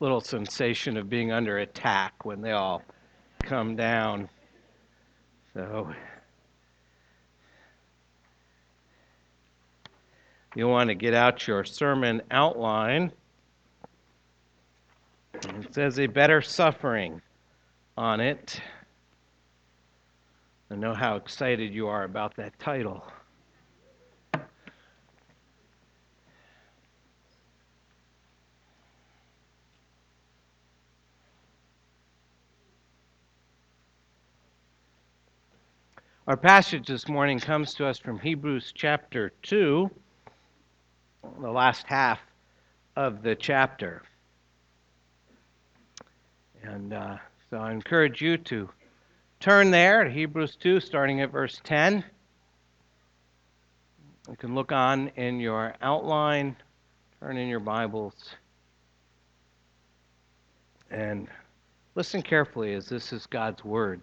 little sensation of being under attack when they all come down. So you'll want to get out your sermon outline. It says a better suffering on it. I know how excited you are about that title. Our passage this morning comes to us from Hebrews chapter 2, the last half of the chapter. And uh, so I encourage you to turn there to Hebrews 2, starting at verse 10. You can look on in your outline, turn in your Bibles, and listen carefully as this is God's Word.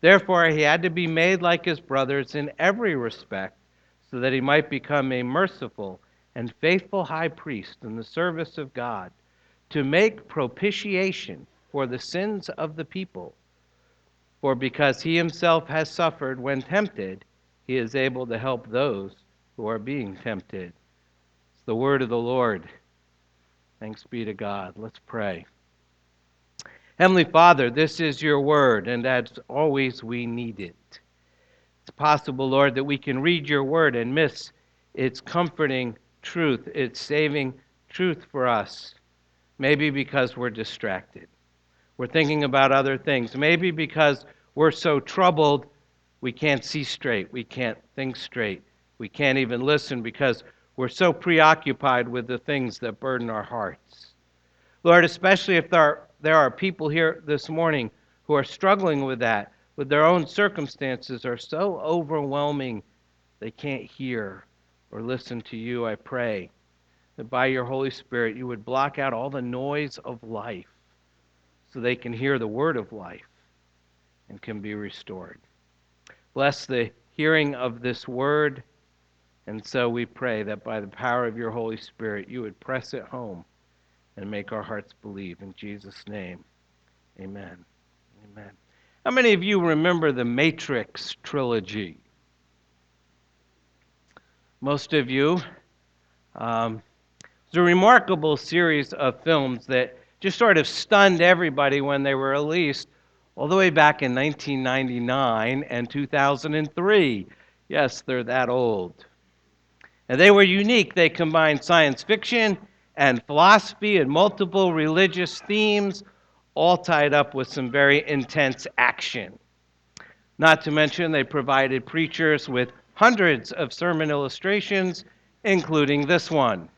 Therefore, he had to be made like his brothers in every respect, so that he might become a merciful and faithful high priest in the service of God, to make propitiation for the sins of the people. For because he himself has suffered when tempted, he is able to help those who are being tempted. It's the word of the Lord. Thanks be to God. Let's pray. Heavenly Father, this is your word, and as always, we need it. It's possible, Lord, that we can read your word and miss its comforting truth, its saving truth for us. Maybe because we're distracted. We're thinking about other things. Maybe because we're so troubled we can't see straight. We can't think straight. We can't even listen because we're so preoccupied with the things that burden our hearts. Lord, especially if there are there are people here this morning who are struggling with that, with their own circumstances are so overwhelming they can't hear or listen to you. I pray that by your Holy Spirit you would block out all the noise of life so they can hear the word of life and can be restored. Bless the hearing of this word. And so we pray that by the power of your Holy Spirit, you would press it home and make our hearts believe. In Jesus' name, amen. Amen. How many of you remember the Matrix trilogy? Most of you. Um, it's a remarkable series of films that just sort of stunned everybody when they were released, all the way back in 1999 and 2003. Yes, they're that old. And they were unique. They combined science fiction and philosophy and multiple religious themes, all tied up with some very intense action. Not to mention, they provided preachers with hundreds of sermon illustrations, including this one.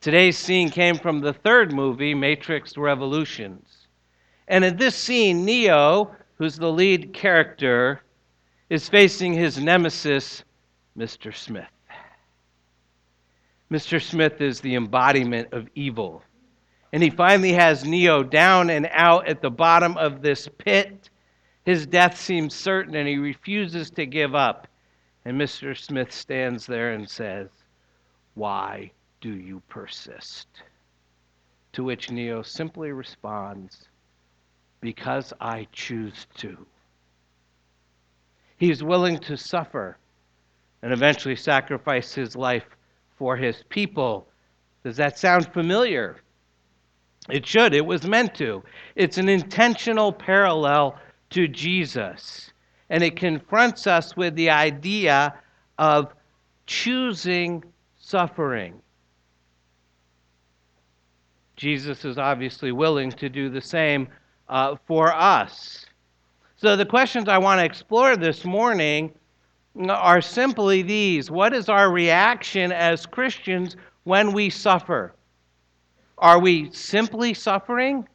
Today's scene came from the third movie, Matrix Revolutions. And in this scene, Neo, who's the lead character, is facing his nemesis, Mr. Smith. Mr. Smith is the embodiment of evil. And he finally has Neo down and out at the bottom of this pit. His death seems certain, and he refuses to give up. And Mr. Smith stands there and says, Why do you persist? To which Neo simply responds, Because I choose to. He is willing to suffer and eventually sacrifice his life for his people. Does that sound familiar? It should, it was meant to. It's an intentional parallel to Jesus. And it confronts us with the idea of choosing suffering. Jesus is obviously willing to do the same uh, for us. So, the questions I want to explore this morning are simply these What is our reaction as Christians when we suffer? Are we simply suffering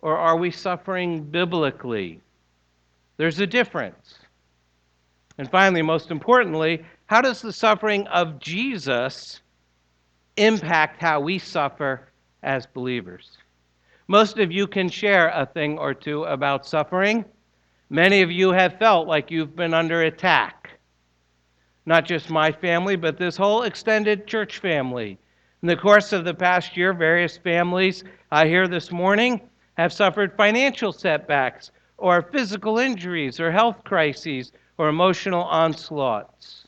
or are we suffering biblically? There's a difference. And finally, most importantly, how does the suffering of Jesus impact how we suffer as believers? Most of you can share a thing or two about suffering. Many of you have felt like you've been under attack. Not just my family, but this whole extended church family. In the course of the past year, various families I hear this morning have suffered financial setbacks, or physical injuries, or health crises, or emotional onslaughts.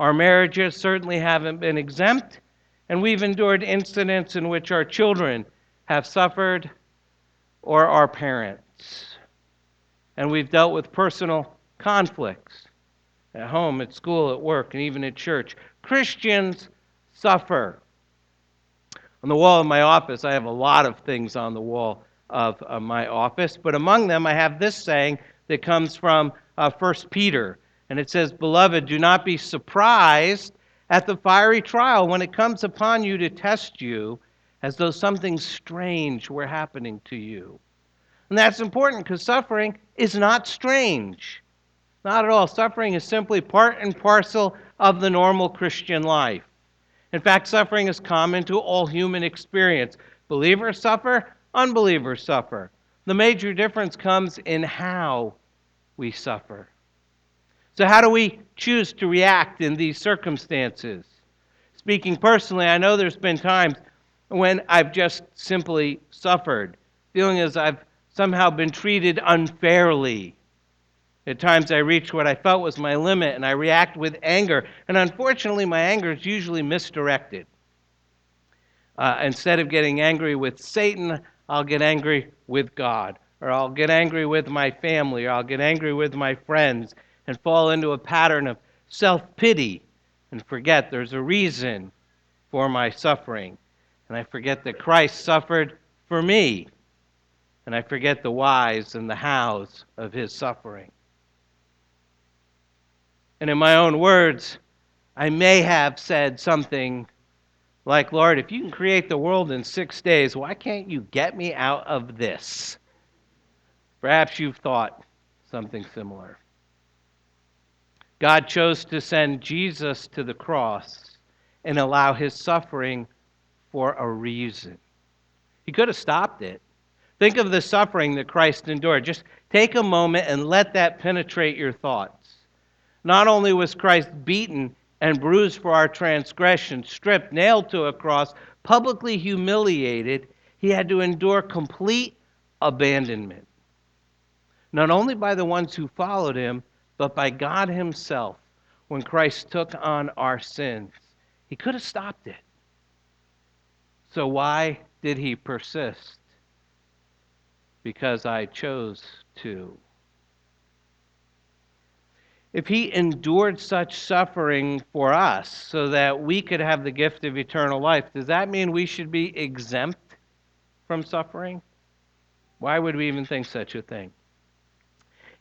Our marriages certainly haven't been exempt, and we've endured incidents in which our children have suffered or our parents. And we've dealt with personal conflicts at home, at school, at work, and even at church. Christians suffer. On the wall of my office, I have a lot of things on the wall of uh, my office, but among them I have this saying that comes from uh, 1 Peter. And it says, Beloved, do not be surprised at the fiery trial when it comes upon you to test you as though something strange were happening to you. And that's important because suffering is not strange. Not at all. Suffering is simply part and parcel of the normal Christian life. In fact, suffering is common to all human experience. Believers suffer, unbelievers suffer. The major difference comes in how we suffer. So, how do we choose to react in these circumstances? Speaking personally, I know there's been times when I've just simply suffered, feeling as I've somehow been treated unfairly. At times I reach what I felt was my limit and I react with anger. And unfortunately, my anger is usually misdirected. Uh, instead of getting angry with Satan, I'll get angry with God. Or I'll get angry with my family. Or I'll get angry with my friends and fall into a pattern of self pity and forget there's a reason for my suffering. And I forget that Christ suffered for me. And I forget the whys and the hows of his suffering. And in my own words, I may have said something like, Lord, if you can create the world in six days, why can't you get me out of this? Perhaps you've thought something similar. God chose to send Jesus to the cross and allow his suffering for a reason. He could have stopped it. Think of the suffering that Christ endured. Just take a moment and let that penetrate your thoughts. Not only was Christ beaten and bruised for our transgression, stripped, nailed to a cross, publicly humiliated, he had to endure complete abandonment. Not only by the ones who followed him, but by God himself when Christ took on our sins. He could have stopped it. So why did he persist? Because I chose to. If he endured such suffering for us so that we could have the gift of eternal life, does that mean we should be exempt from suffering? Why would we even think such a thing?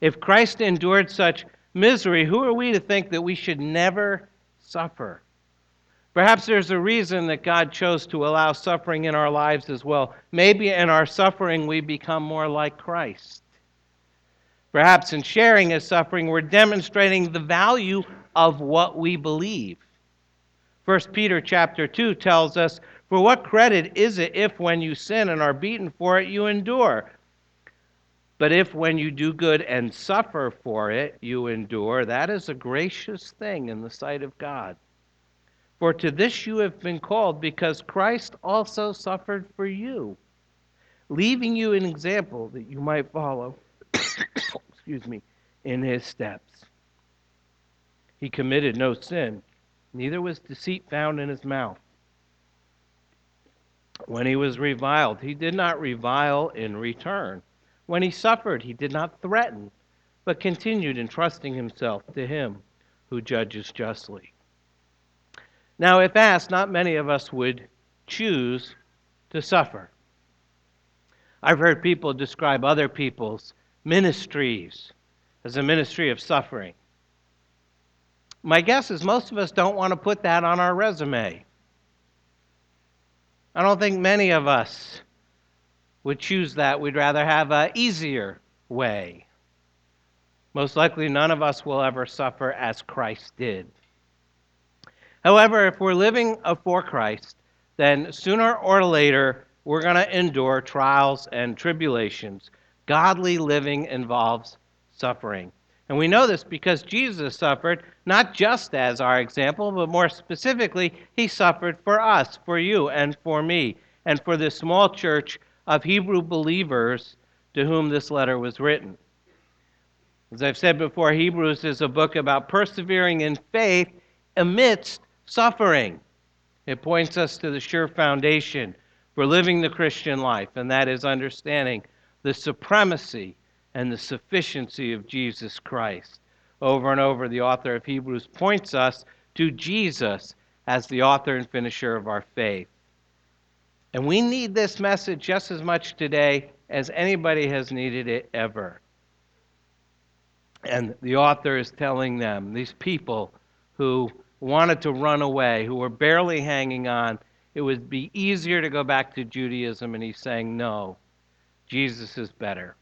If Christ endured such misery, who are we to think that we should never suffer? Perhaps there's a reason that God chose to allow suffering in our lives as well. Maybe in our suffering we become more like Christ. Perhaps in sharing his suffering, we're demonstrating the value of what we believe. 1 Peter chapter 2 tells us, For what credit is it if when you sin and are beaten for it, you endure? But if when you do good and suffer for it, you endure, that is a gracious thing in the sight of God. For to this you have been called, because Christ also suffered for you, leaving you an example that you might follow excuse me, in his steps. He committed no sin, neither was deceit found in his mouth. When he was reviled, he did not revile in return. When he suffered, he did not threaten, but continued entrusting himself to him who judges justly. Now, if asked, not many of us would choose to suffer. I've heard people describe other people's ministries as a ministry of suffering. My guess is most of us don't want to put that on our resume. I don't think many of us would choose that. We'd rather have an easier way. Most likely, none of us will ever suffer as Christ did. However, if we're living for Christ, then sooner or later we're going to endure trials and tribulations. Godly living involves suffering. And we know this because Jesus suffered not just as our example, but more specifically, he suffered for us, for you, and for me, and for this small church of Hebrew believers to whom this letter was written. As I've said before, Hebrews is a book about persevering in faith amidst suffering. It points us to the sure foundation for living the Christian life, and that is understanding the supremacy and the sufficiency of Jesus Christ. Over and over, the author of Hebrews points us to Jesus as the author and finisher of our faith. And we need this message just as much today as anybody has needed it ever. And the author is telling them, these people who wanted to run away, who were barely hanging on, it would be easier to go back to Judaism. And he's saying, no, Jesus is better.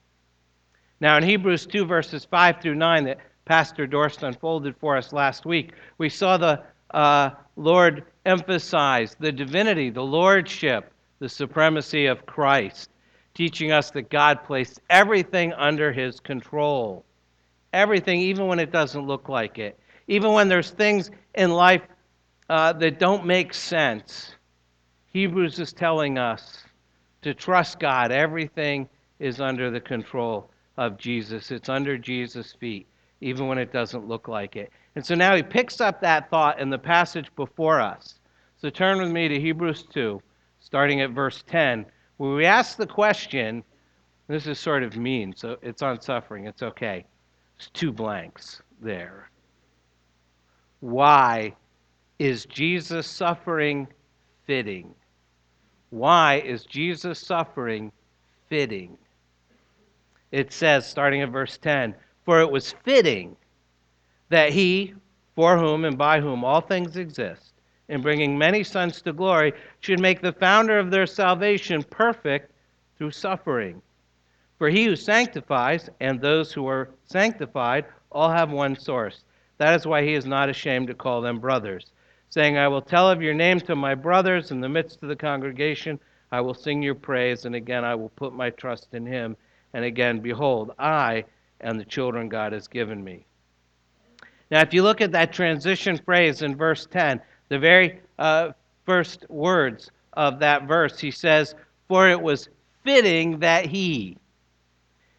Now, in Hebrews 2, verses 5 through 9, that Pastor Dorst unfolded for us last week, we saw the uh, Lord emphasize the divinity, the lordship, the supremacy of Christ, teaching us that God placed everything under his control. Everything, even when it doesn't look like it. Even when there's things in life uh, that don't make sense. Hebrews is telling us to trust God. Everything is under the control of Jesus. It's under Jesus' feet, even when it doesn't look like it. And so now he picks up that thought in the passage before us. So turn with me to Hebrews 2, starting at verse 10, where we ask the question this is sort of mean, so it's on suffering. It's okay. It's two blanks there. Why is Jesus suffering fitting? Why is Jesus suffering fitting? it says, starting at verse 10, For it was fitting that he, for whom and by whom all things exist, in bringing many sons to glory, should make the founder of their salvation perfect through suffering. For he who sanctifies and those who are sanctified all have one source. That is why he is not ashamed to call them brothers, saying, I will tell of your name to my brothers in the midst of the congregation. I will sing your praise, and again I will put my trust in him. And again, behold, I and the children God has given me. Now, if you look at that transition phrase in verse 10, the very uh, first words of that verse, he says, For it was fitting that he.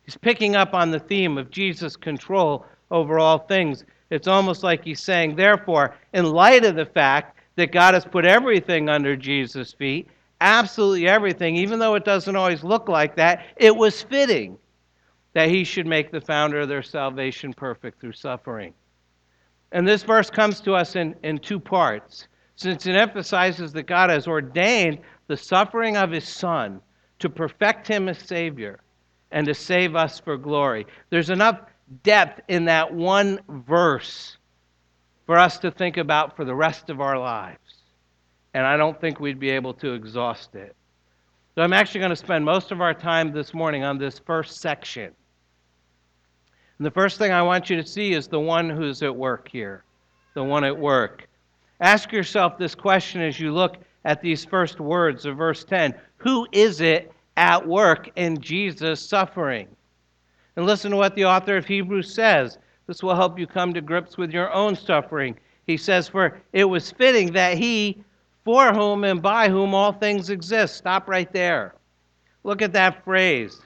He's picking up on the theme of Jesus' control over all things. It's almost like he's saying, therefore, in light of the fact that God has put everything under Jesus' feet, absolutely everything, even though it doesn't always look like that, it was fitting that he should make the founder of their salvation perfect through suffering. And this verse comes to us in, in two parts, since it emphasizes that God has ordained the suffering of his Son to perfect him as Savior and to save us for glory. There's enough depth in that one verse for us to think about for the rest of our lives and I don't think we'd be able to exhaust it. So I'm actually going to spend most of our time this morning on this first section. And the first thing I want you to see is the one who's at work here, the one at work. Ask yourself this question as you look at these first words of verse 10 Who is it at work in Jesus' suffering? And listen to what the author of Hebrews says. This will help you come to grips with your own suffering. He says, For it was fitting that he for whom and by whom all things exist. Stop right there. Look at that phrase.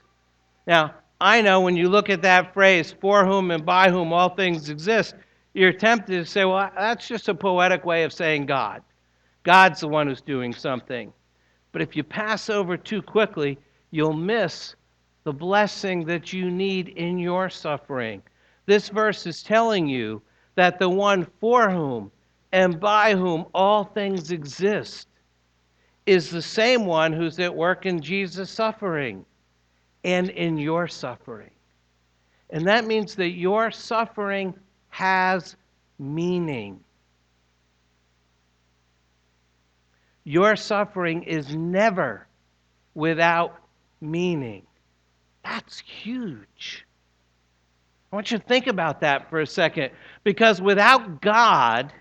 Now, I know when you look at that phrase, for whom and by whom all things exist, you're tempted to say, well, that's just a poetic way of saying God. God's the one who's doing something. But if you pass over too quickly, you'll miss the blessing that you need in your suffering. This verse is telling you that the one for whom and by whom all things exist is the same one who's at work in Jesus' suffering and in your suffering. And that means that your suffering has meaning. Your suffering is never without meaning. That's huge. I want you to think about that for a second because without God,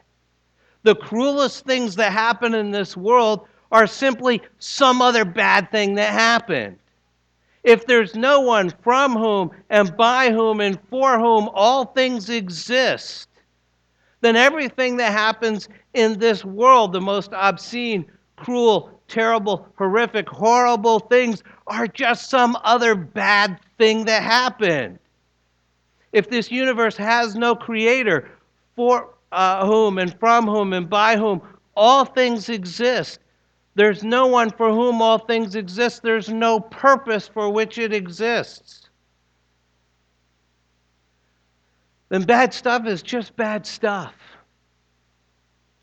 the cruelest things that happen in this world are simply some other bad thing that happened. If there's no one from whom and by whom and for whom all things exist, then everything that happens in this world, the most obscene, cruel, terrible, horrific, horrible things, are just some other bad thing that happened. If this universe has no creator for uh, whom and from whom and by whom all things exist, there's no one for whom all things exist. There's no purpose for which it exists. Then bad stuff is just bad stuff.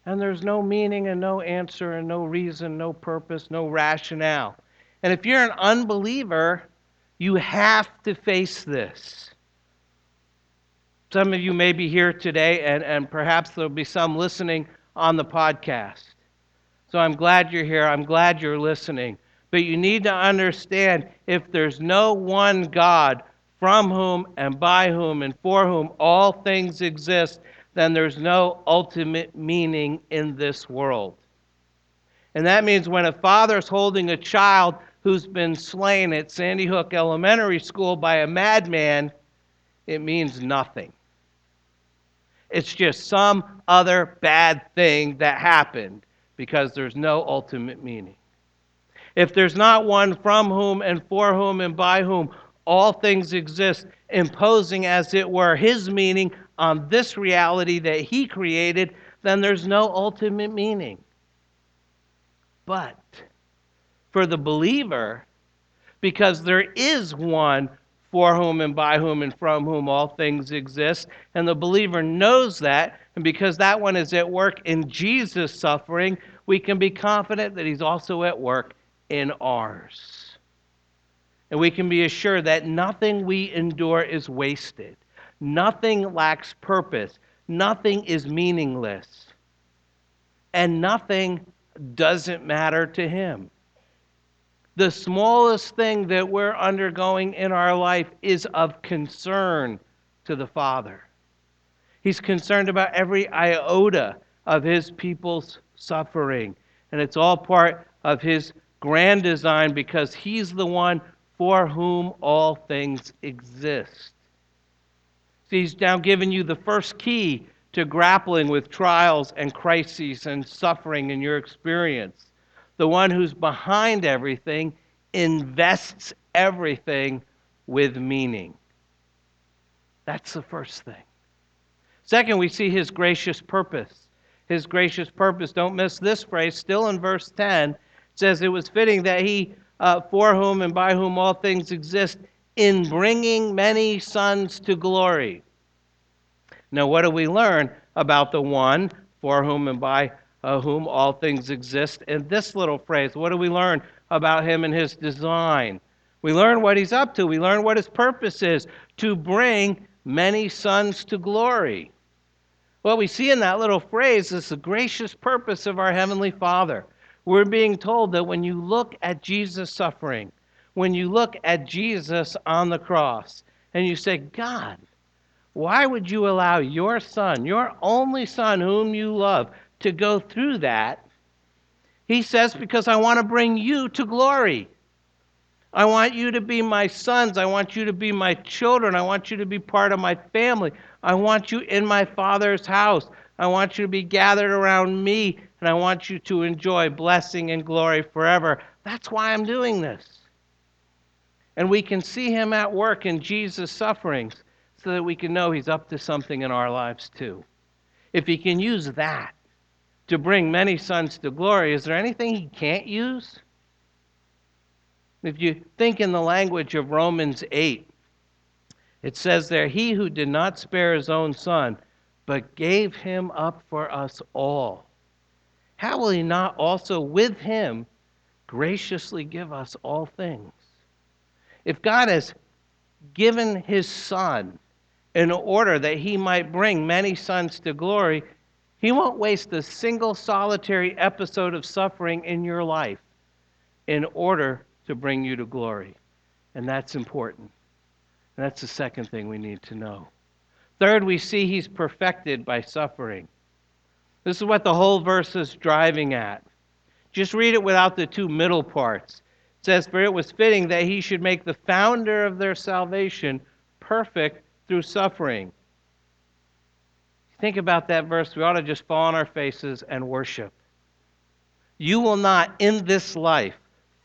And there's no meaning and no answer and no reason, no purpose, no rationale. And if you're an unbeliever, you have to face this. Some of you may be here today, and, and perhaps there'll be some listening on the podcast. So I'm glad you're here. I'm glad you're listening. But you need to understand if there's no one God from whom and by whom and for whom all things exist, then there's no ultimate meaning in this world. And that means when a father's holding a child who's been slain at Sandy Hook Elementary School by a madman, it means nothing. It's just some other bad thing that happened because there's no ultimate meaning. If there's not one from whom and for whom and by whom all things exist, imposing, as it were, his meaning on this reality that he created, then there's no ultimate meaning. But for the believer, because there is one for whom and by whom and from whom all things exist, and the believer knows that, and because that one is at work in Jesus' suffering, we can be confident that he's also at work in ours. And we can be assured that nothing we endure is wasted. Nothing lacks purpose. Nothing is meaningless. And nothing doesn't matter to Him. The smallest thing that we're undergoing in our life is of concern to the Father. He's concerned about every iota of His people's suffering. And it's all part of His grand design because He's the one for whom all things exist. He's now given you the first key to grappling with trials and crises and suffering in your experience. The one who's behind everything invests everything with meaning. That's the first thing. Second, we see his gracious purpose. His gracious purpose. Don't miss this phrase, still in verse 10. says, It was fitting that he, uh, for whom and by whom all things exist, in bringing many sons to glory. Now, what do we learn about the one for whom and by uh, whom all things exist? In this little phrase, what do we learn about him and his design? We learn what he's up to. We learn what his purpose is to bring many sons to glory. What we see in that little phrase is the gracious purpose of our Heavenly Father. We're being told that when you look at Jesus' suffering, when you look at Jesus on the cross and you say, God, why would you allow your son, your only son whom you love, to go through that? He says, Because I want to bring you to glory. I want you to be my sons. I want you to be my children. I want you to be part of my family. I want you in my father's house. I want you to be gathered around me, and I want you to enjoy blessing and glory forever. That's why I'm doing this. And we can see him at work in Jesus' sufferings so that we can know he's up to something in our lives too. If he can use that to bring many sons to glory, is there anything he can't use? If you think in the language of Romans 8, it says there, He who did not spare his own son, but gave him up for us all, how will he not also with him graciously give us all things? If God has given his son in order that he might bring many sons to glory, he won't waste a single solitary episode of suffering in your life in order to bring you to glory. And that's important. And that's the second thing we need to know. Third, we see he's perfected by suffering. This is what the whole verse is driving at. Just read it without the two middle parts. It says, For it was fitting that he should make the founder of their salvation perfect through suffering. Think about that verse. We ought to just fall on our faces and worship. You will not, in this life,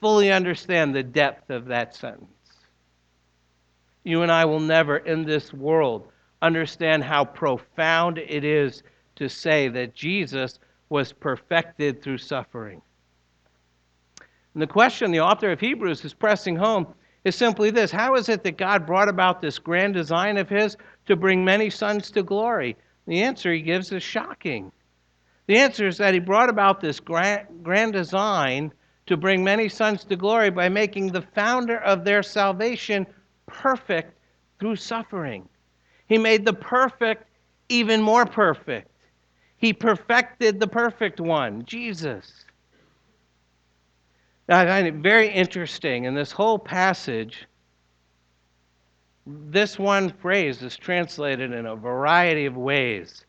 fully understand the depth of that sentence. You and I will never, in this world, understand how profound it is to say that Jesus was perfected through suffering. And the question the author of Hebrews is pressing home is simply this How is it that God brought about this grand design of His to bring many sons to glory? The answer he gives is shocking. The answer is that He brought about this grand, grand design to bring many sons to glory by making the founder of their salvation perfect through suffering. He made the perfect even more perfect. He perfected the perfect one, Jesus. I find it very interesting in this whole passage. This one phrase is translated in a variety of ways.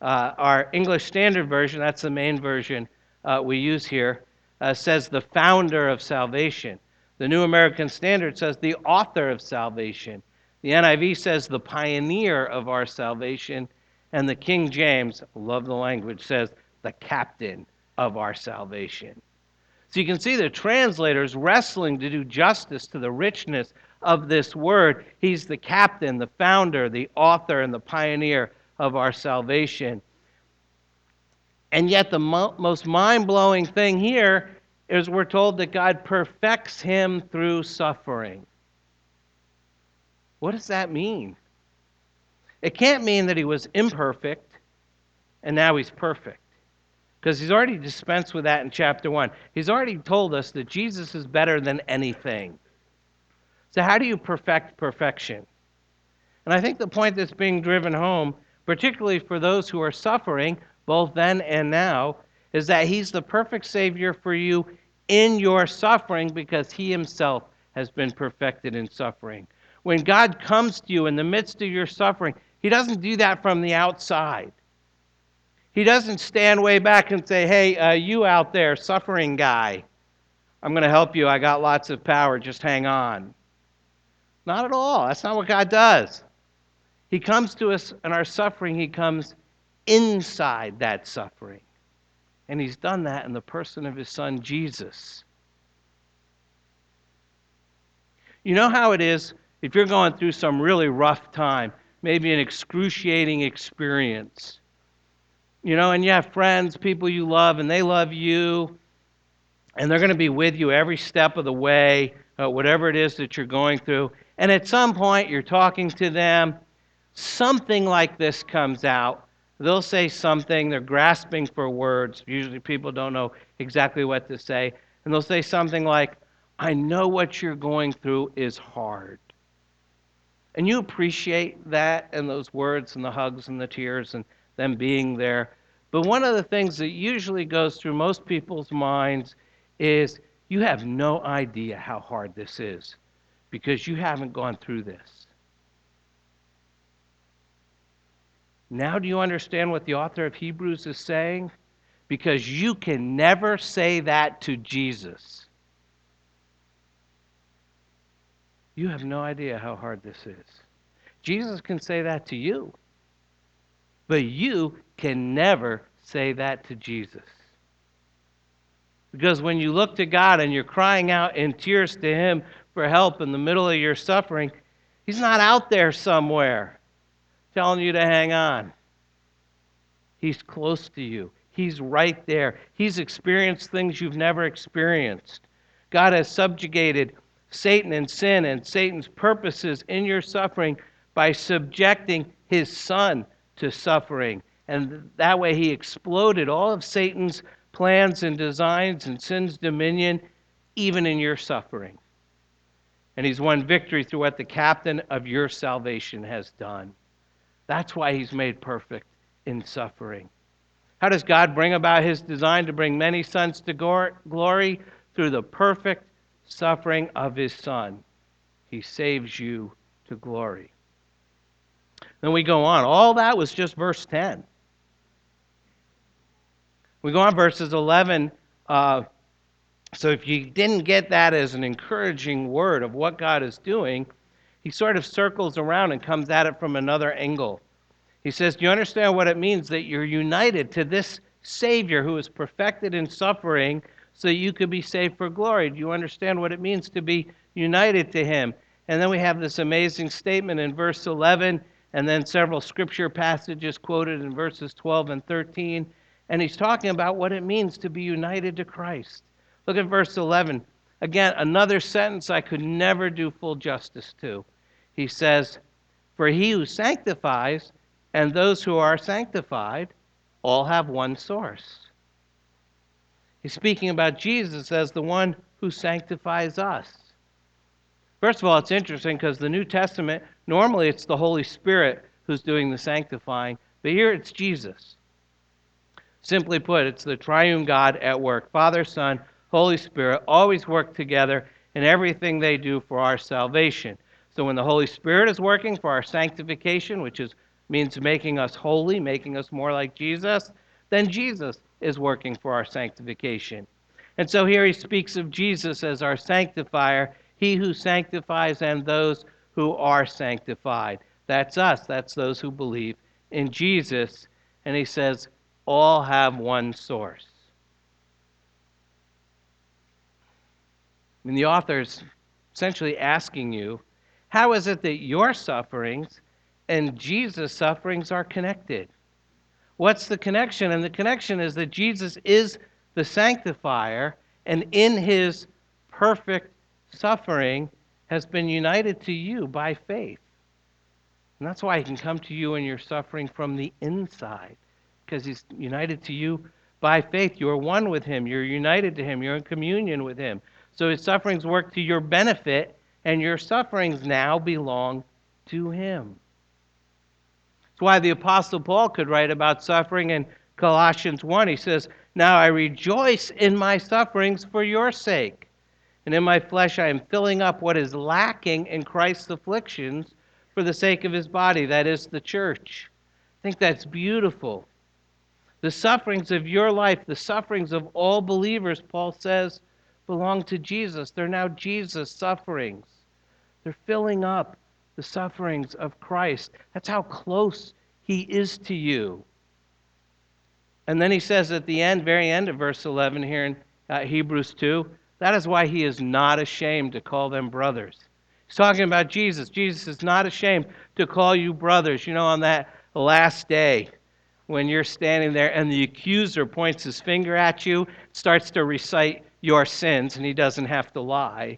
Uh, our English Standard Version, that's the main version uh, we use here, uh, says the founder of salvation. The New American Standard says the author of salvation. The NIV says the pioneer of our salvation. And the King James, love the language, says the captain of our salvation. So you can see the translators wrestling to do justice to the richness of this word. He's the captain, the founder, the author, and the pioneer of our salvation. And yet, the mo- most mind blowing thing here is we're told that God perfects him through suffering. What does that mean? It can't mean that he was imperfect and now he's perfect. Because he's already dispensed with that in chapter 1. He's already told us that Jesus is better than anything. So, how do you perfect perfection? And I think the point that's being driven home, particularly for those who are suffering, both then and now, is that He's the perfect Savior for you in your suffering because He Himself has been perfected in suffering. When God comes to you in the midst of your suffering, He doesn't do that from the outside. He doesn't stand way back and say, Hey, uh, you out there, suffering guy, I'm going to help you. I got lots of power. Just hang on. Not at all. That's not what God does. He comes to us in our suffering, He comes inside that suffering. And he's done that in the person of his son, Jesus. You know how it is if you're going through some really rough time, maybe an excruciating experience, you know, and you have friends, people you love, and they love you, and they're going to be with you every step of the way, uh, whatever it is that you're going through. And at some point, you're talking to them, something like this comes out They'll say something, they're grasping for words. Usually people don't know exactly what to say. And they'll say something like, I know what you're going through is hard. And you appreciate that and those words and the hugs and the tears and them being there. But one of the things that usually goes through most people's minds is you have no idea how hard this is because you haven't gone through this. Now, do you understand what the author of Hebrews is saying? Because you can never say that to Jesus. You have no idea how hard this is. Jesus can say that to you, but you can never say that to Jesus. Because when you look to God and you're crying out in tears to Him for help in the middle of your suffering, He's not out there somewhere telling you to hang on. He's close to you. He's right there. He's experienced things you've never experienced. God has subjugated Satan and sin and Satan's purposes in your suffering by subjecting his son to suffering. And that way he exploded all of Satan's plans and designs and sin's dominion, even in your suffering. And he's won victory through what the captain of your salvation has done. That's why he's made perfect in suffering. How does God bring about his design to bring many sons to glory? Through the perfect suffering of his son. He saves you to glory. Then we go on. All that was just verse 10. We go on verses 11. Uh, so if you didn't get that as an encouraging word of what God is doing, he sort of circles around and comes at it from another angle. He says, Do you understand what it means that you're united to this Savior who is perfected in suffering so you could be saved for glory? Do you understand what it means to be united to Him? And then we have this amazing statement in verse 11, and then several scripture passages quoted in verses 12 and 13. And he's talking about what it means to be united to Christ. Look at verse 11. Again, another sentence I could never do full justice to. He says, For he who sanctifies and those who are sanctified all have one source. He's speaking about Jesus as the one who sanctifies us. First of all, it's interesting because the New Testament, normally it's the Holy Spirit who's doing the sanctifying, but here it's Jesus. Simply put, it's the triune God at work. Father, Son, Holy Spirit always work together in everything they do for our salvation. So when the Holy Spirit is working for our sanctification, which is means making us holy, making us more like Jesus, then Jesus is working for our sanctification. And so here he speaks of Jesus as our sanctifier, he who sanctifies and those who are sanctified. That's us, that's those who believe in Jesus. And he says, all have one source. I mean, the author's essentially asking you, how is it that your sufferings and Jesus' sufferings are connected? What's the connection? And the connection is that Jesus is the sanctifier, and in his perfect suffering has been united to you by faith. And that's why he can come to you in your suffering from the inside because he's united to you by faith. You are one with him, you're united to him, you're in communion with him. So his sufferings work to your benefit, and your sufferings now belong to him. That's why the Apostle Paul could write about suffering in Colossians 1. He says, Now I rejoice in my sufferings for your sake. And in my flesh I am filling up what is lacking in Christ's afflictions for the sake of his body, that is, the church. I think that's beautiful. The sufferings of your life, the sufferings of all believers, Paul says, belong to Jesus. They're now Jesus' sufferings. They're filling up the sufferings of Christ. That's how close he is to you. And then he says at the end, very end of verse 11 here in uh, Hebrews 2, that is why he is not ashamed to call them brothers. He's talking about Jesus. Jesus is not ashamed to call you brothers. You know, on that last day, when you're standing there and the accuser points his finger at you, starts to recite your sins, and he doesn't have to lie.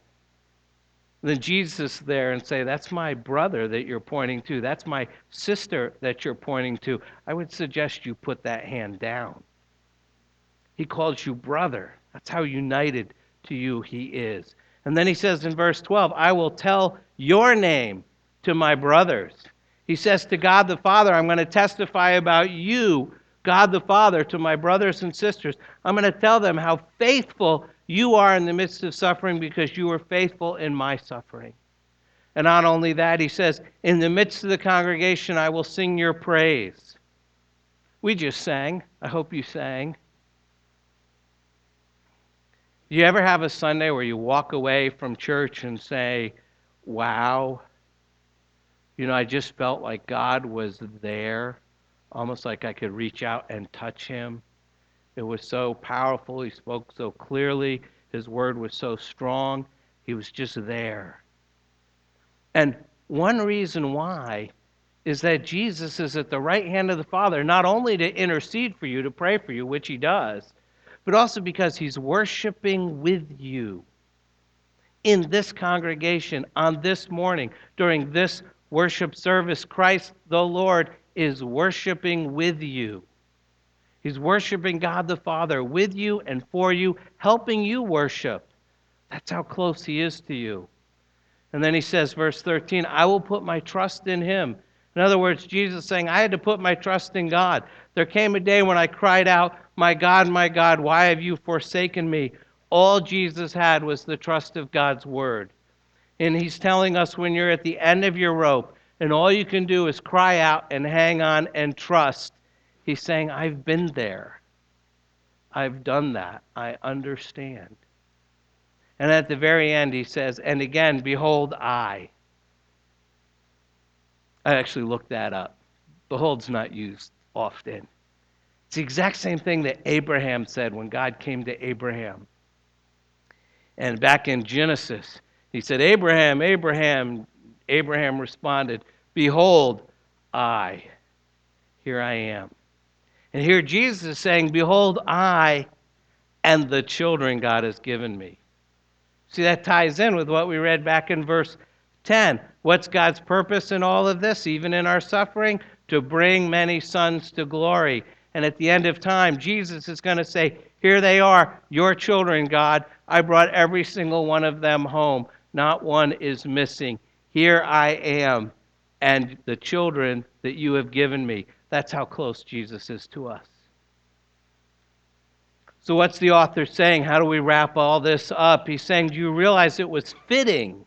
Then Jesus there and say, That's my brother that you're pointing to. That's my sister that you're pointing to. I would suggest you put that hand down. He calls you brother. That's how united to you he is. And then he says in verse 12, I will tell your name to my brothers. He says to God the Father, I'm going to testify about you, God the Father, to my brothers and sisters. I'm going to tell them how faithful you are in the midst of suffering because you were faithful in my suffering. And not only that, he says, In the midst of the congregation, I will sing your praise. We just sang. I hope you sang. Do you ever have a Sunday where you walk away from church and say, Wow, you know, I just felt like God was there, almost like I could reach out and touch him. It was so powerful. He spoke so clearly. His word was so strong. He was just there. And one reason why is that Jesus is at the right hand of the Father, not only to intercede for you, to pray for you, which he does, but also because he's worshiping with you in this congregation on this morning during this worship service. Christ the Lord is worshiping with you. He's worshiping God the Father with you and for you, helping you worship. That's how close He is to you. And then He says, verse 13, I will put my trust in Him. In other words, Jesus saying, I had to put my trust in God. There came a day when I cried out, My God, my God, why have you forsaken me? All Jesus had was the trust of God's word. And he's telling us when you're at the end of your rope and all you can do is cry out and hang on and trust, he's saying, I've been there. I've done that. I understand. And at the very end, he says, And again, behold, I. I actually looked that up. Behold's not used often. It's the exact same thing that Abraham said when God came to Abraham. And back in Genesis, he said, Abraham, Abraham. Abraham responded, Behold, I. Here I am. And here Jesus is saying, Behold, I and the children God has given me. See, that ties in with what we read back in verse 10. What's God's purpose in all of this, even in our suffering? To bring many sons to glory. And at the end of time, Jesus is going to say, Here they are, your children, God. I brought every single one of them home. Not one is missing. Here I am, and the children that you have given me. That's how close Jesus is to us. So, what's the author saying? How do we wrap all this up? He's saying, Do you realize it was fitting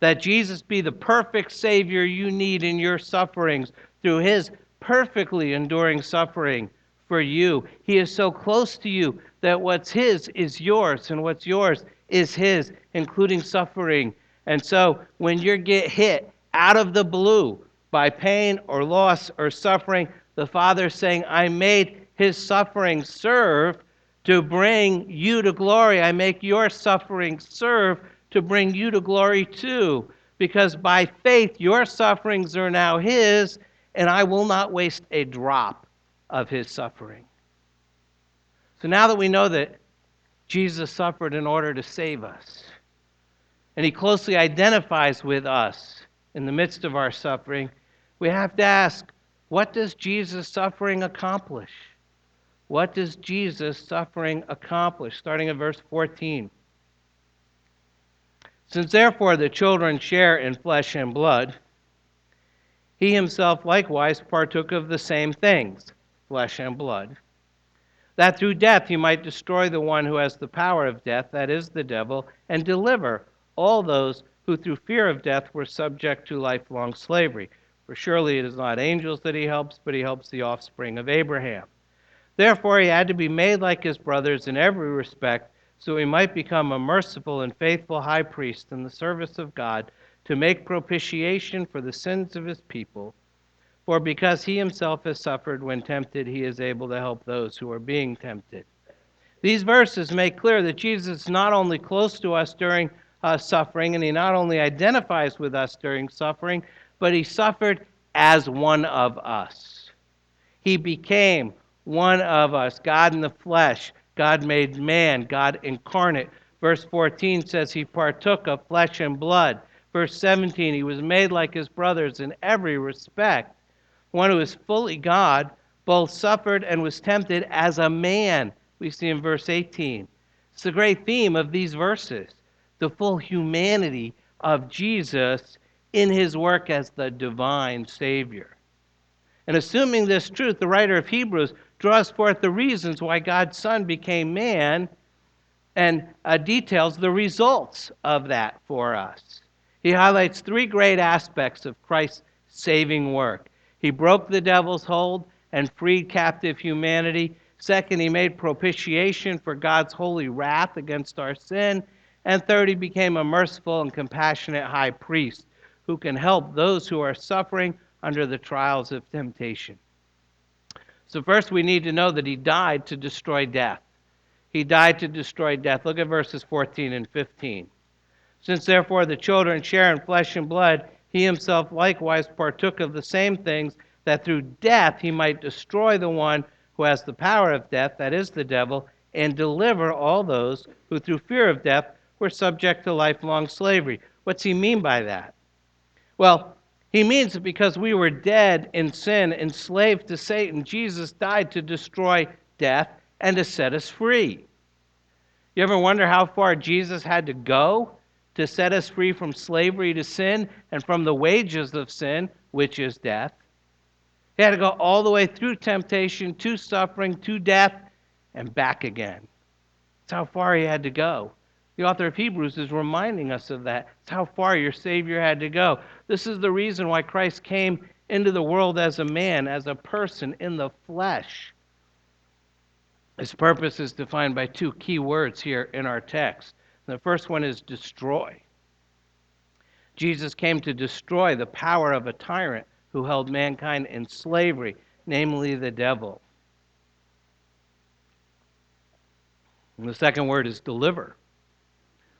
that Jesus be the perfect Savior you need in your sufferings through his perfectly enduring suffering for you. He is so close to you that what's his is yours, and what's yours is his, including suffering. And so when you get hit out of the blue by pain or loss or suffering, the Father is saying, I made his suffering serve to bring you to glory. I make your suffering serve to bring you to glory too. Because by faith, your sufferings are now His, and I will not waste a drop of His suffering. So now that we know that Jesus suffered in order to save us, and He closely identifies with us in the midst of our suffering, we have to ask what does Jesus' suffering accomplish? What does Jesus' suffering accomplish? Starting at verse 14. Since therefore the children share in flesh and blood, he himself likewise partook of the same things, flesh and blood, that through death he might destroy the one who has the power of death, that is, the devil, and deliver all those who through fear of death were subject to lifelong slavery. For surely it is not angels that he helps, but he helps the offspring of Abraham. Therefore he had to be made like his brothers in every respect so he might become a merciful and faithful high priest in the service of God to make propitiation for the sins of his people. For because he himself has suffered when tempted, he is able to help those who are being tempted. These verses make clear that Jesus is not only close to us during uh, suffering, and he not only identifies with us during suffering, but he suffered as one of us. He became one of us, God in the flesh, God made man, God incarnate. Verse 14 says he partook of flesh and blood. Verse 17, he was made like his brothers in every respect. One who is fully God, both suffered and was tempted as a man. We see in verse 18. It's the great theme of these verses the full humanity of Jesus in his work as the divine Savior. And assuming this truth, the writer of Hebrews draws forth the reasons why God's Son became man and uh, details the results of that for us. He highlights three great aspects of Christ's saving work. He broke the devil's hold and freed captive humanity. Second, he made propitiation for God's holy wrath against our sin. And third, he became a merciful and compassionate high priest who can help those who are suffering under the trials of temptation. So, first, we need to know that he died to destroy death. He died to destroy death. Look at verses 14 and 15. Since therefore the children share in flesh and blood, he himself likewise partook of the same things, that through death he might destroy the one who has the power of death, that is the devil, and deliver all those who through fear of death we're subject to lifelong slavery. What's he mean by that? Well, he means that because we were dead in sin, enslaved to Satan, Jesus died to destroy death and to set us free. You ever wonder how far Jesus had to go to set us free from slavery to sin and from the wages of sin, which is death? He had to go all the way through temptation, to suffering, to death, and back again. That's how far he had to go. The author of Hebrews is reminding us of that. It's how far your Savior had to go. This is the reason why Christ came into the world as a man, as a person in the flesh. His purpose is defined by two key words here in our text. The first one is destroy. Jesus came to destroy the power of a tyrant who held mankind in slavery, namely the devil. And the second word is deliver.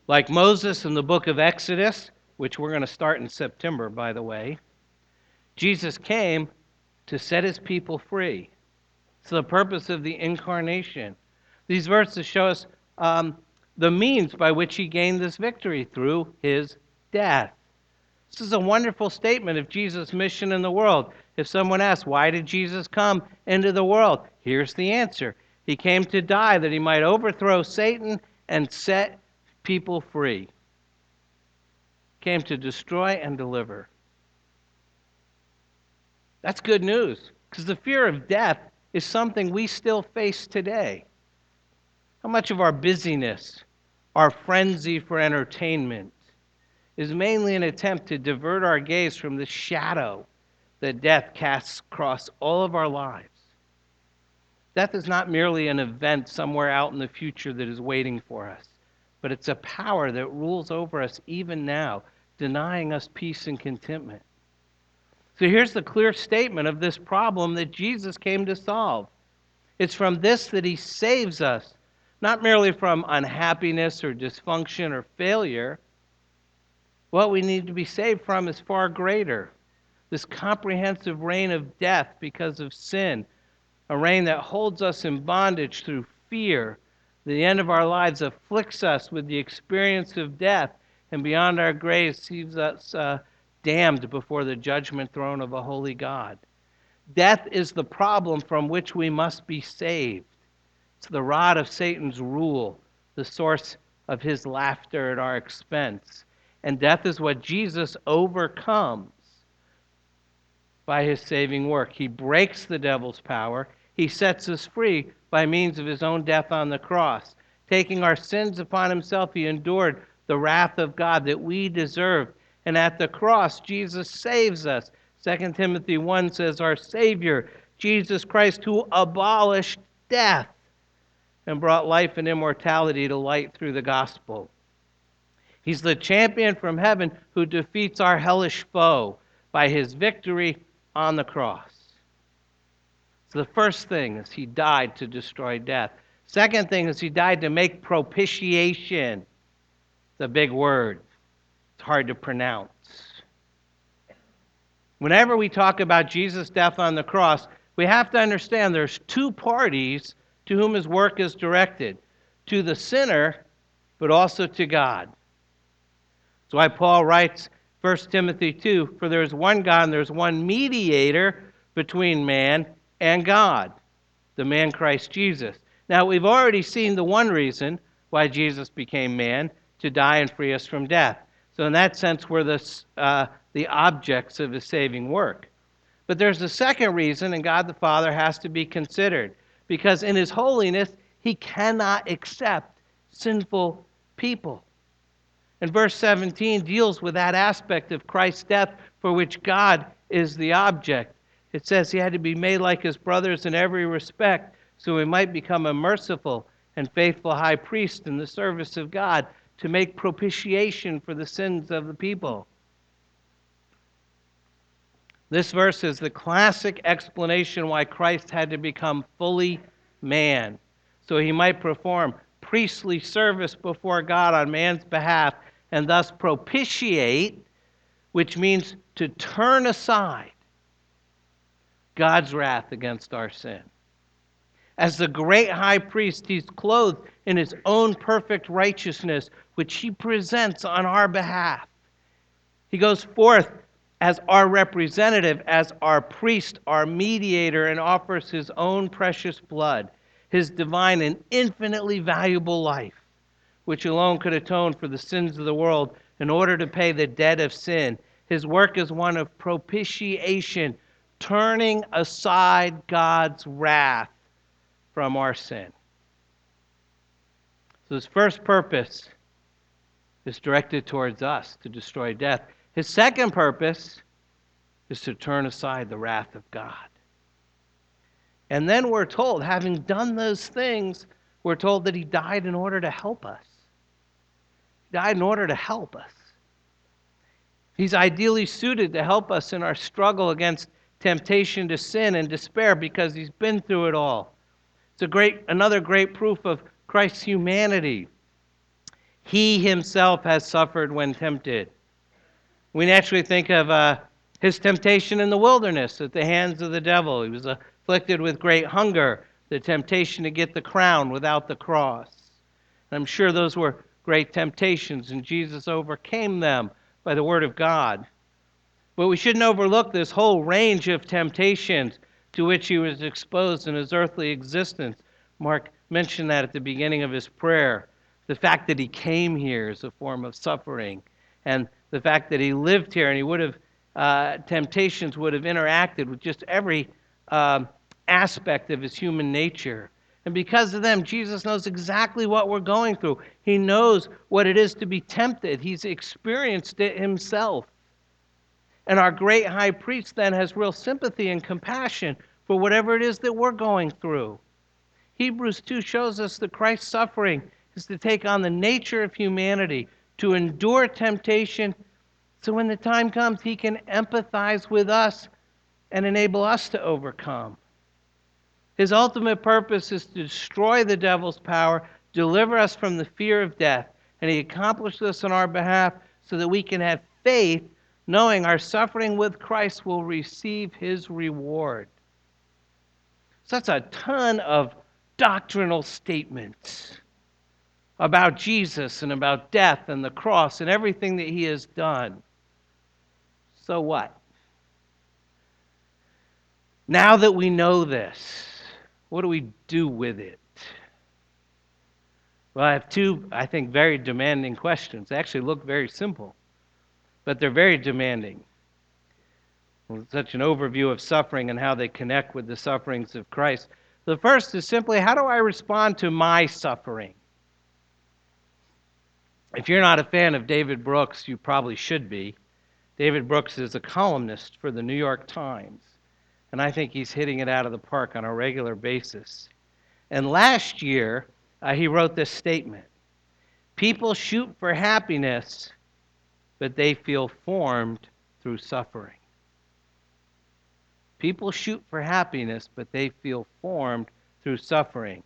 Like Moses in the book of Exodus, which we're going to start in September, by the way, Jesus came to set his people free. It's the purpose of the incarnation. These verses show us um, the means by which he gained this victory through his death. This is a wonderful statement of Jesus' mission in the world. If someone asks, Why did Jesus come into the world? Here's the answer He came to die that he might overthrow Satan and set people free. Came to destroy and deliver. That's good news because the fear of death is something we still face today. How much of our busyness, our frenzy for entertainment, is mainly an attempt to divert our gaze from the shadow that death casts across all of our lives? Death is not merely an event somewhere out in the future that is waiting for us but it's a power that rules over us even now, denying us peace and contentment. So here's the clear statement of this problem that Jesus came to solve. It's from this that he saves us, not merely from unhappiness or dysfunction or failure. What we need to be saved from is far greater this comprehensive reign of death because of sin, a reign that holds us in bondage through fear the end of our lives afflicts us with the experience of death, and beyond our graves sees us uh, damned before the judgment throne of a holy God. Death is the problem from which we must be saved. The rod of Satan's rule, the source of his laughter at our expense. And death is what Jesus overcomes by his saving work. He breaks the devil's power, he sets us free by means of his own death on the cross. Taking our sins upon himself, he endured the wrath of God that we deserved. And at the cross, Jesus saves us. 2 Timothy 1 says, Our Savior, Jesus Christ, who abolished death and brought life and immortality to light through the gospel. He's the champion from heaven who defeats our hellish foe by his victory on the cross. So the first thing is he died to destroy death. Second thing is he died to make propitiation. It's a big word. It's hard to pronounce. Whenever we talk about Jesus' death on the cross, we have to understand there's two parties to whom his work is directed to the sinner, but also to God. That's why Paul writes 1 Timothy 2 For there's one God and there's one mediator between man and God, the man Christ Jesus. Now, we've already seen the one reason why Jesus became man to die and free us from death. So, in that sense, we're the, uh, the objects of his saving work. But there's a second reason, and God the Father has to be considered. Because in his holiness, he cannot accept sinful people. And verse 17 deals with that aspect of Christ's death for which God is the object. It says he had to be made like his brothers in every respect so he might become a merciful and faithful high priest in the service of God to make propitiation for the sins of the people. This verse is the classic explanation why Christ had to become fully man, so he might perform priestly service before God on man's behalf and thus propitiate, which means to turn aside God's wrath against our sin. As the great high priest, he's clothed in his own perfect righteousness, which he presents on our behalf. He goes forth as our representative, as our priest, our mediator, and offers his own precious blood, his divine and infinitely valuable life, which alone could atone for the sins of the world in order to pay the debt of sin. His work is one of propitiation, turning aside God's wrath from our sin. So his first purpose is directed towards us to destroy death. His second purpose is to turn aside the wrath of God. And then we're told, having done those things, we're told that he died in order to help us. He died in order to help us. He's ideally suited to help us in our struggle against temptation to sin and despair because he's been through it all. It's a great, another great proof of Christ's humanity. He himself has suffered when tempted. We naturally think of uh, his temptation in the wilderness at the hands of the devil. He was afflicted with great hunger, the temptation to get the crown without the cross. And I'm sure those were great temptations, and Jesus overcame them by the Word of God. But we shouldn't overlook this whole range of temptations to which he was exposed in his earthly existence. Mark mentioned that at the beginning of his prayer. The fact that he came here is a form of suffering, and the fact that he lived here and he would have, uh, temptations would have interacted with just every um, aspect of his human nature. And because of them, Jesus knows exactly what we're going through. He knows what it is to be tempted, he's experienced it himself. And our great high priest then has real sympathy and compassion for whatever it is that we're going through. Hebrews 2 shows us that Christ's suffering is to take on the nature of humanity, to endure temptation, so when the time comes, he can empathize with us and enable us to overcome. His ultimate purpose is to destroy the devil's power, deliver us from the fear of death, and he accomplished this on our behalf so that we can have faith knowing our suffering with Christ will receive his reward. So that's a ton of doctrinal statements about Jesus and about death and the cross and everything that he has done. So what? Now that we know this, what do we do with it? Well, I have two, I think, very demanding questions. They actually look very simple but they're very demanding. Such an overview of suffering and how they connect with the sufferings of Christ. The first is simply how do I respond to my suffering? If you're not a fan of David Brooks, you probably should be. David Brooks is a columnist for the New York Times, and I think he's hitting it out of the park on a regular basis. And last year, uh, he wrote this statement People shoot for happiness but they feel formed through suffering. People shoot for happiness, but they feel formed through suffering.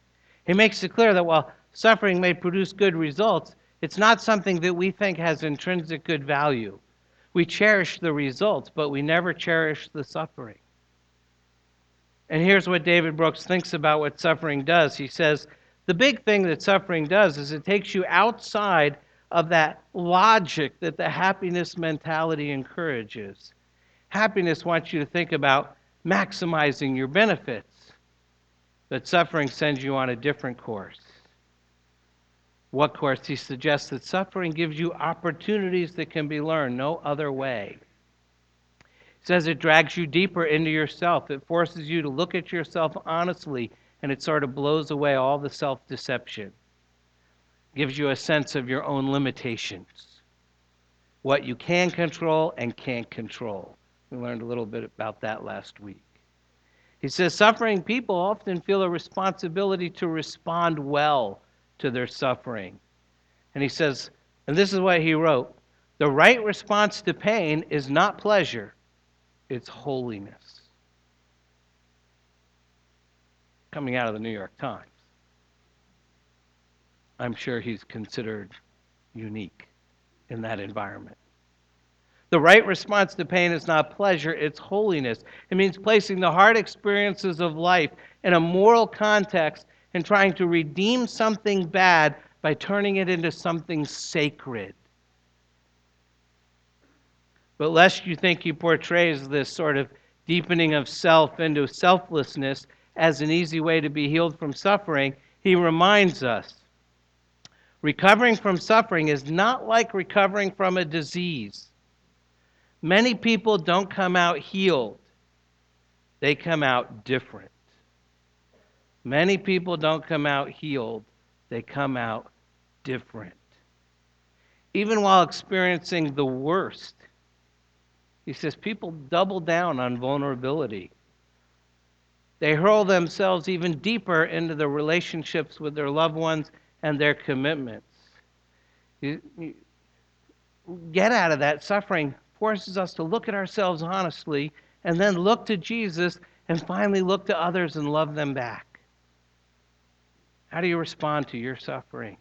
He makes it clear that while suffering may produce good results, it's not something that we think has intrinsic good value. We cherish the results, but we never cherish the suffering. And here's what David Brooks thinks about what suffering does. He says, The big thing that suffering does is it takes you outside of that logic that the happiness mentality encourages. Happiness wants you to think about maximizing your benefits, but suffering sends you on a different course. What course? He suggests that suffering gives you opportunities that can be learned no other way. He says it drags you deeper into yourself. It forces you to look at yourself honestly, and it sort of blows away all the self deception gives you a sense of your own limitations, what you can control and can't control. We learned a little bit about that last week. He says suffering people often feel a responsibility to respond well to their suffering. And he says, and this is what he wrote the right response to pain is not pleasure, it's holiness. Coming out of the New York Times. I'm sure he's considered unique in that environment. The right response to pain is not pleasure, it's holiness. It means placing the hard experiences of life in a moral context and trying to redeem something bad by turning it into something sacred. But lest you think he portrays this sort of deepening of self into selflessness as an easy way to be healed from suffering, he reminds us recovering from suffering is not like recovering from a disease. Many people don't come out healed, they come out different. Many people don't come out healed, they come out different. Even while experiencing the worst, he says people double down on vulnerability. They hurl themselves even deeper into the relationships with their loved ones and their commitments. You, you get out of that suffering forces us to look at ourselves honestly and then look to Jesus and finally look to others and love them back. How do you respond to your suffering?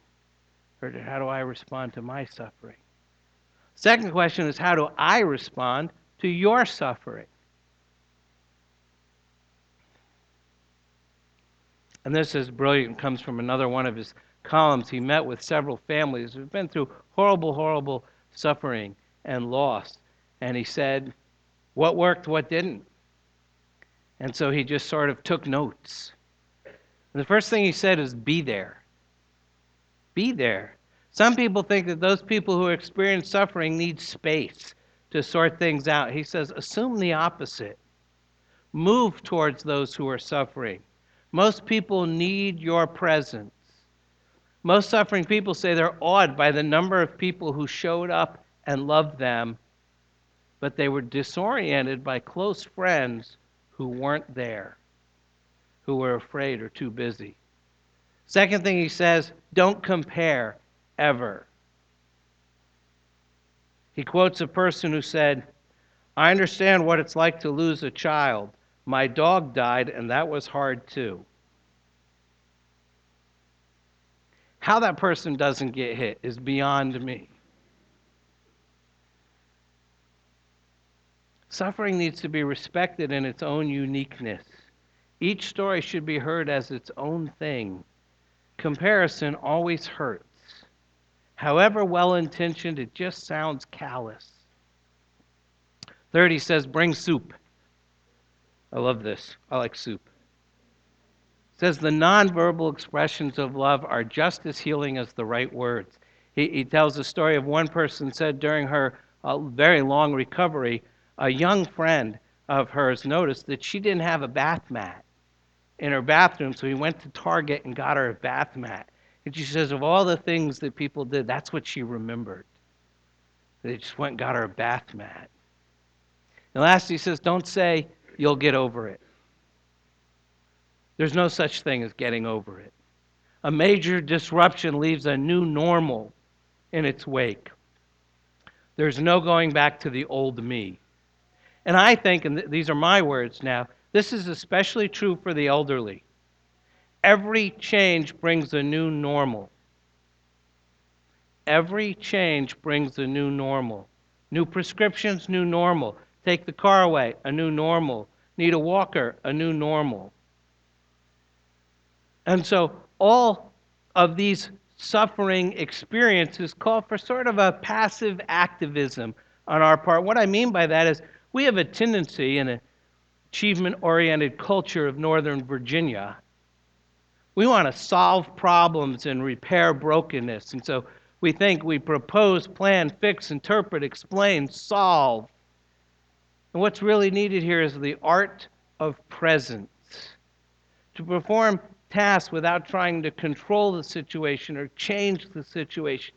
Or how do I respond to my suffering? Second question is how do I respond to your suffering? And this is brilliant, comes from another one of his columns. He met with several families who've been through horrible, horrible suffering and loss. And he said, What worked, what didn't? And so he just sort of took notes. And the first thing he said is, Be there. Be there. Some people think that those people who experience suffering need space to sort things out. He says, Assume the opposite. Move towards those who are suffering. Most people need your presence. Most suffering people say they're awed by the number of people who showed up and loved them, but they were disoriented by close friends who weren't there, who were afraid or too busy. Second thing he says don't compare ever. He quotes a person who said, I understand what it's like to lose a child. My dog died, and that was hard too. How that person doesn't get hit is beyond me. Suffering needs to be respected in its own uniqueness. Each story should be heard as its own thing. Comparison always hurts. However well intentioned, it just sounds callous. Third, he says, bring soup. I love this. I like soup. It says the nonverbal expressions of love are just as healing as the right words. He, he tells the story of one person said during her uh, very long recovery, a young friend of hers noticed that she didn't have a bath mat in her bathroom, so he went to Target and got her a bath mat. And she says, of all the things that people did, that's what she remembered. They just went and got her a bath mat. And last, he says, don't say you'll get over it. There's no such thing as getting over it. A major disruption leaves a new normal in its wake. There's no going back to the old me. And I think, and th- these are my words now, this is especially true for the elderly. Every change brings a new normal. Every change brings a new normal. New prescriptions, new normal. Take the car away, a new normal. Need a walker, a new normal. And so all of these suffering experiences call for sort of a passive activism on our part. What I mean by that is we have a tendency in an achievement oriented culture of Northern Virginia. We want to solve problems and repair brokenness. And so we think we propose, plan, fix, interpret, explain, solve. And what's really needed here is the art of presence. To perform tasks without trying to control the situation or change the situation.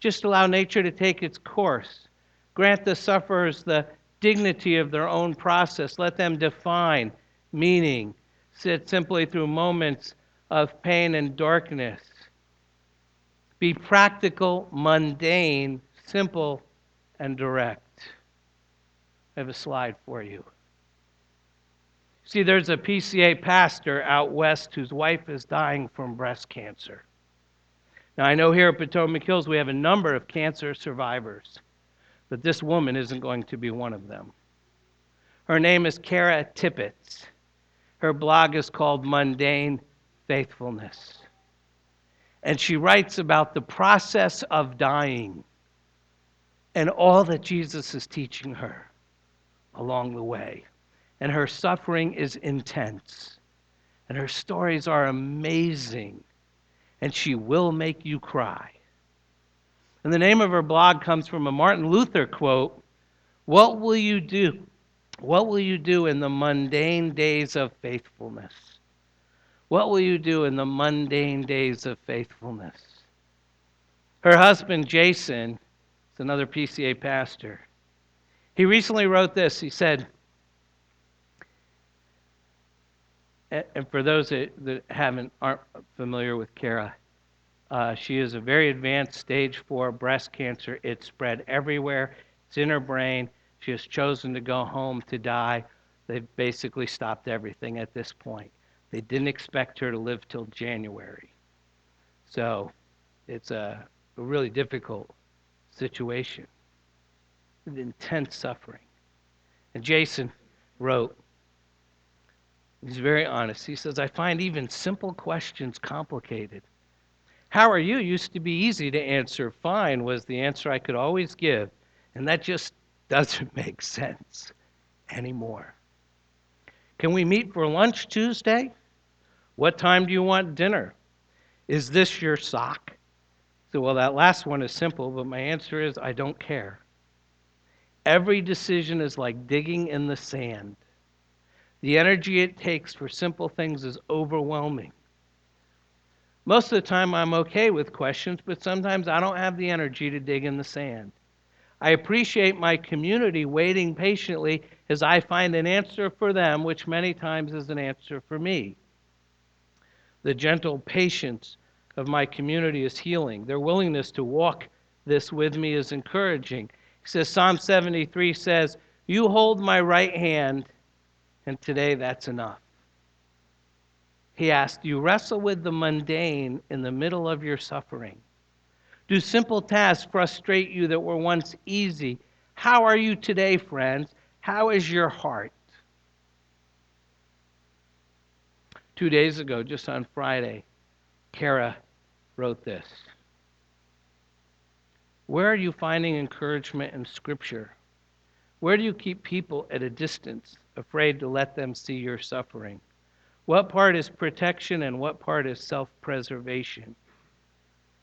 Just allow nature to take its course. Grant the sufferers the dignity of their own process. Let them define meaning. Sit simply through moments of pain and darkness. Be practical, mundane, simple, and direct. I have a slide for you. See, there's a PCA pastor out west whose wife is dying from breast cancer. Now, I know here at Potomac Hills we have a number of cancer survivors. But this woman isn't going to be one of them. Her name is Kara Tippett. Her blog is called Mundane Faithfulness. And she writes about the process of dying and all that Jesus is teaching her along the way. And her suffering is intense. And her stories are amazing. And she will make you cry. And the name of her blog comes from a Martin Luther quote What will you do? What will you do in the mundane days of faithfulness? What will you do in the mundane days of faithfulness? Her husband, Jason, is another PCA pastor. He recently wrote this. He said, and for those that, haven't aren't familiar with Kara, uh, she is a very advanced stage four breast cancer. It's spread everywhere. It's in her brain. She has chosen to go home to die. They've basically stopped everything at this point. They didn't expect her to live till January. So it's a, a really difficult situation intense suffering. And Jason wrote, he's very honest. He says, I find even simple questions complicated. How are you used to be easy to answer. Fine was the answer I could always give. And that just doesn't make sense anymore. Can we meet for lunch Tuesday? What time do you want dinner? Is this your sock? So, well, that last one is simple, but my answer is I don't care. Every decision is like digging in the sand. The energy it takes for simple things is overwhelming. Most of the time, I'm okay with questions, but sometimes I don't have the energy to dig in the sand. I appreciate my community waiting patiently as I find an answer for them, which many times is an answer for me. The gentle patience of my community is healing. Their willingness to walk this with me is encouraging. He says, Psalm 73 says, You hold my right hand, and today that's enough. He asked, You wrestle with the mundane in the middle of your suffering. Do simple tasks frustrate you that were once easy? How are you today, friends? How is your heart? Two days ago, just on Friday, Kara wrote this Where are you finding encouragement in Scripture? Where do you keep people at a distance, afraid to let them see your suffering? What part is protection and what part is self preservation?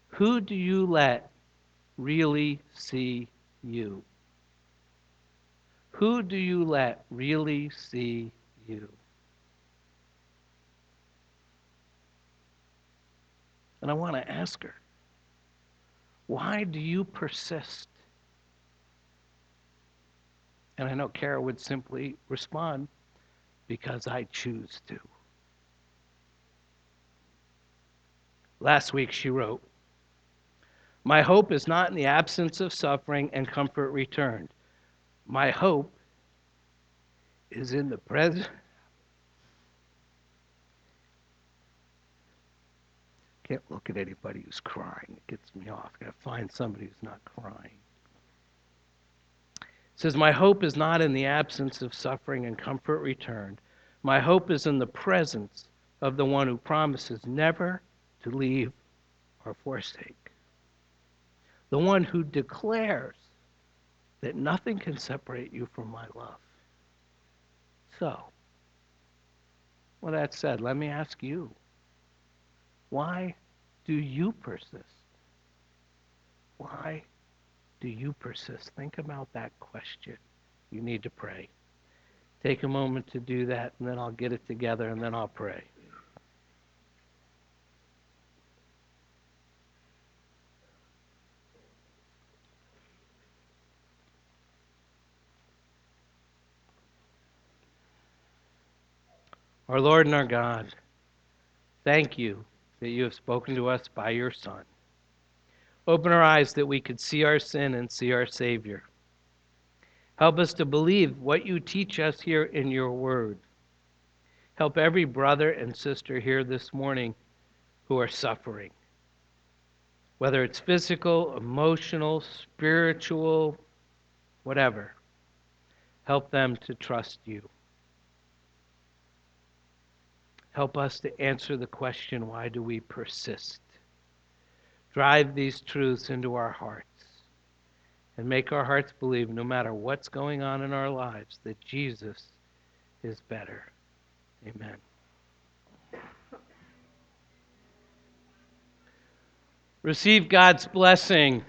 Who do you let really see you? Who do you let really see you? And I want to ask her, why do you persist? And I know Kara would simply respond, because I choose to. Last week she wrote, my hope is not in the absence of suffering and comfort returned. My hope is in the present. Can't look at anybody who's crying. It gets me off. Gotta find somebody who's not crying. It says, My hope is not in the absence of suffering and comfort returned. My hope is in the presence of the one who promises never to leave or forsake the one who declares that nothing can separate you from my love. So, with that said, let me ask you why do you persist? Why do you persist? Think about that question. You need to pray. Take a moment to do that, and then I'll get it together, and then I'll pray. Our Lord and our God, thank you that you have spoken to us by your Son. Open our eyes that we could see our sin and see our Savior. Help us to believe what you teach us here in your word. Help every brother and sister here this morning who are suffering, whether it's physical, emotional, spiritual, whatever. Help them to trust you. Help us to answer the question why do we persist? Drive these truths into our hearts and make our hearts believe, no matter what's going on in our lives, that Jesus is better. Amen. Receive God's blessing.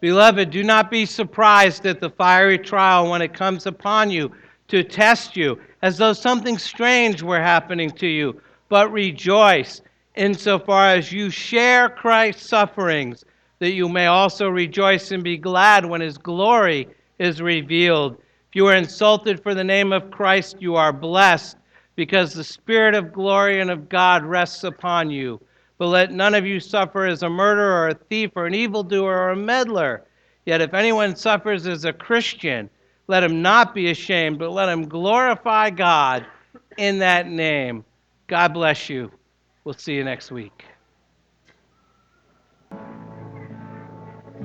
Beloved, do not be surprised at the fiery trial when it comes upon you to test you, as though something strange were happening to you, but rejoice insofar as you share Christ's sufferings, that you may also rejoice and be glad when his glory is revealed. If you are insulted for the name of Christ, you are blessed, because the Spirit of glory and of God rests upon you. But let none of you suffer as a murderer or a thief or an evildoer or a meddler. Yet if anyone suffers as a Christian, let him not be ashamed, but let him glorify God in that name. God bless you. We'll see you next week.